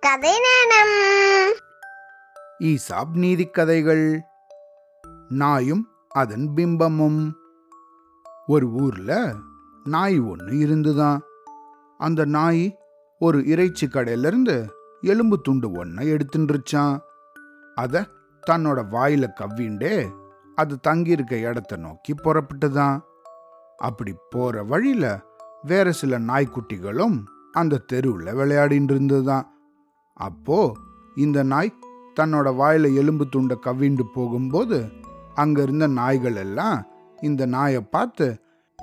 கதை நேரம். ஈசாப் நீதி கதைகள். நாயும் அதன் பிம்பமும். ஒரு ஊர்ல நாய் ஒன்று இருந்துதான். அந்த நாய் ஒரு இறைச்சி கடையில இருந்து எலும்பு துண்டு ஒன்றை எடுத்துருச்சான் அதை தன்னோட வாயில கவ்விண்டே அது தங்கியிருக்க இடத்த நோக்கி புறப்பட்டுதான். அப்படி போற வழியில வேற சில நாய்க்குட்டிகளும் அந்த தெருவில் விளையாடின்னு இருந்ததுதான் அப்போ இந்த நாய் தன்னோட வாயில எலும்பு துண்டை கவிண்டு போகும்போது அங்க இருந்த நாய்கள் எல்லாம் இந்த நாயை பார்த்து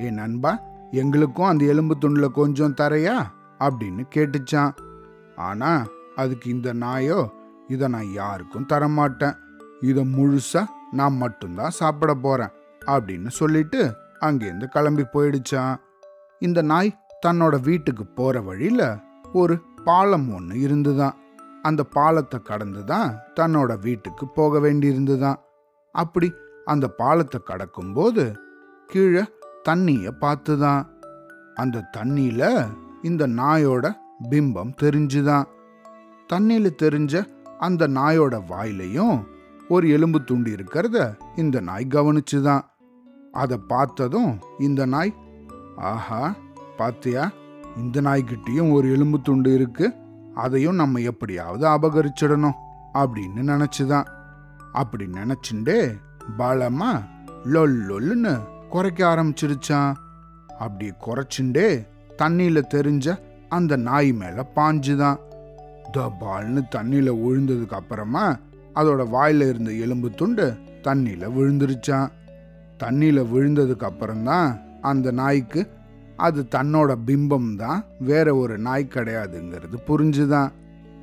ஏ நண்பா எங்களுக்கும் அந்த எலும்பு துண்டில் கொஞ்சம் தரையா? அப்படின்னு கேட்டுச்சான். ஆனா அதுக்கு இந்த நாயோ இதை நான் யாருக்கும் தரமாட்டேன். இதை முழுசா நான் மட்டும்தான் சாப்பிட போறேன் அப்படின்னு சொல்லிட்டு அங்கேருந்து கிளம்பி போயிடுச்சான். இந்த நாய் தன்னோட வீட்டுக்கு போற வழியில ஒரு பாலம் ஒன்று இருந்துதான். அந்த பாலத்தை கடந்து தான் தன்னோட வீட்டுக்கு போக வேண்டியிருந்துதான். அப்படி அந்த பாலத்தை கடக்கும்போது கீழே தண்ணிய பார்த்துதான். அந்த தண்ணியில இந்த நாயோட பிம்பம் தெரிஞ்சுதான். தண்ணியில தெரிஞ்ச அந்த நாயோட வாயிலையும் ஒரு எலும்பு துண்டு இருக்கிறத இந்த நாய் கவனிச்சுதான். அதை பார்த்ததும் இந்த நாய் ஆஹா பாத்தியா இந்த நாய்கிட்டயும் ஒரு எலும்பு துண்டு இருக்குது அதையும் நம்ம எப்படியாவது அபகரிச்சிடணும் அப்படின்னு நினச்சிதான். அப்படி நினச்சிண்டே பலமா லொல் லொல்லுன்னு குறைக்க ஆரம்பிச்சிருச்சான். அப்படி குறைச்சிண்டே தண்ணியில தெரிஞ்ச அந்த நாய் மேல பாஞ்சுதான். தபால்னு தண்ணியில விழுந்ததுக்கு அப்புறமா அதோட வாயில இருந்த எலும்பு துண்டு தண்ணியில விழுந்துருச்சான். தண்ணியில விழுந்ததுக்கு அப்புறம்தான் அந்த நாய்க்கு அது தன்னோட பிம்பம் தான். வேற ஒரு நாய் கிடையாதுங்கிறது புரிஞ்சுதான்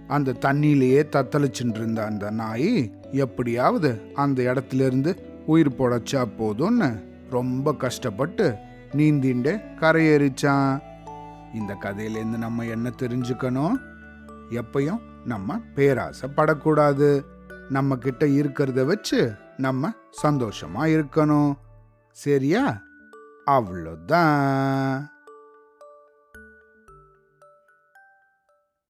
அந்த தண்ணியிலேயே தத்தளிச்சுட்டு இருந்த அந்த நாய் எப்படியாவது அந்த இடத்துல இருந்து உயிர் பொழைச்சா போதும்னு ரொம்ப கஷ்டப்பட்டு நீந்திண்டு கரையேறிச்சான். இந்த கதையிலேருந்து நம்ம என்ன தெரிஞ்சுக்கணும்? எப்பயும் நம்ம பேராசைப்படக்கூடாது. நம்ம கிட்ட இருக்கிறத வச்சு நம்ம சந்தோஷமா இருக்கணும். சரியா? hablo da.